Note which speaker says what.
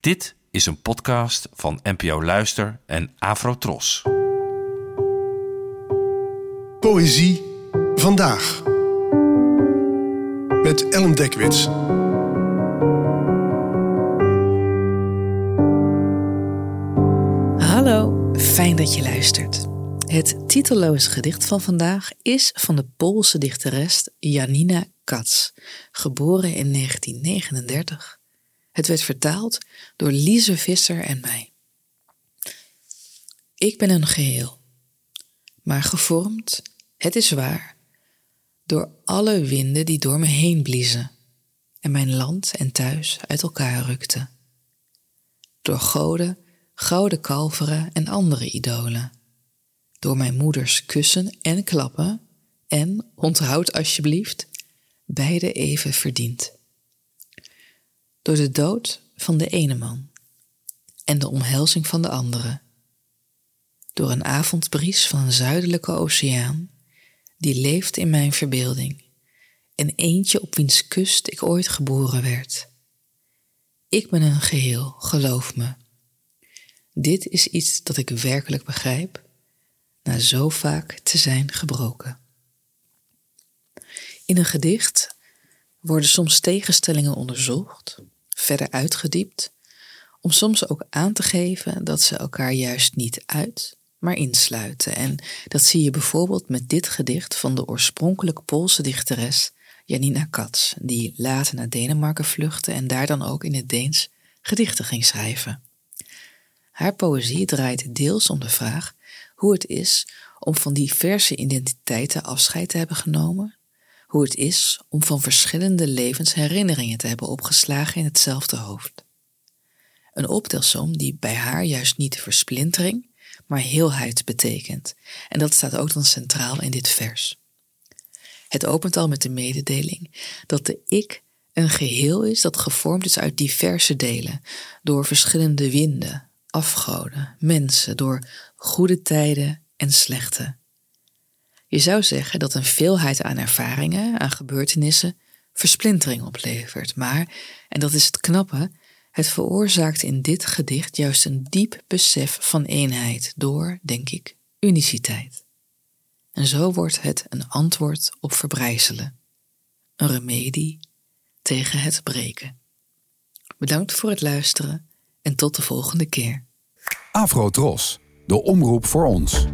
Speaker 1: Dit is een podcast van NPO Luister en Afrotros.
Speaker 2: Poëzie vandaag. Met Ellen Dekwits.
Speaker 3: Hallo, fijn dat je luistert. Het titelloze gedicht van vandaag is van de Poolse dichteres Janina Katz, geboren in 1939. Het werd vertaald door Lise Visser en mij. Ik ben een geheel, maar gevormd, het is waar, door alle winden die door me heen bliezen en mijn land en thuis uit elkaar rukten. Door goden, gouden kalveren en andere idolen. Door mijn moeders kussen en klappen en, onthoud alsjeblieft, beide even verdiend door de dood van de ene man en de omhelzing van de andere, door een avondbries van een zuidelijke oceaan die leeft in mijn verbeelding, en eentje op wiens kust ik ooit geboren werd. Ik ben een geheel, geloof me. Dit is iets dat ik werkelijk begrijp, na zo vaak te zijn gebroken. In een gedicht worden soms tegenstellingen onderzocht, verder uitgediept, om soms ook aan te geven dat ze elkaar juist niet uit, maar insluiten. En dat zie je bijvoorbeeld met dit gedicht van de oorspronkelijk Poolse dichteres Janina Katz, die later naar Denemarken vluchtte en daar dan ook in het Deens gedichten ging schrijven. Haar poëzie draait deels om de vraag hoe het is om van diverse identiteiten afscheid te hebben genomen hoe het is om van verschillende levensherinneringen te hebben opgeslagen in hetzelfde hoofd. Een optelsom die bij haar juist niet versplintering, maar heelheid betekent, en dat staat ook dan centraal in dit vers. Het opent al met de mededeling dat de ik een geheel is dat gevormd is uit diverse delen, door verschillende winden, afgoden, mensen, door goede tijden en slechte. Je zou zeggen dat een veelheid aan ervaringen, aan gebeurtenissen, versplintering oplevert. Maar, en dat is het knappe, het veroorzaakt in dit gedicht juist een diep besef van eenheid door, denk ik, uniciteit. En zo wordt het een antwoord op verbrijzelen, een remedie tegen het breken. Bedankt voor het luisteren en tot de volgende keer.
Speaker 4: Afro Tros, de omroep voor ons.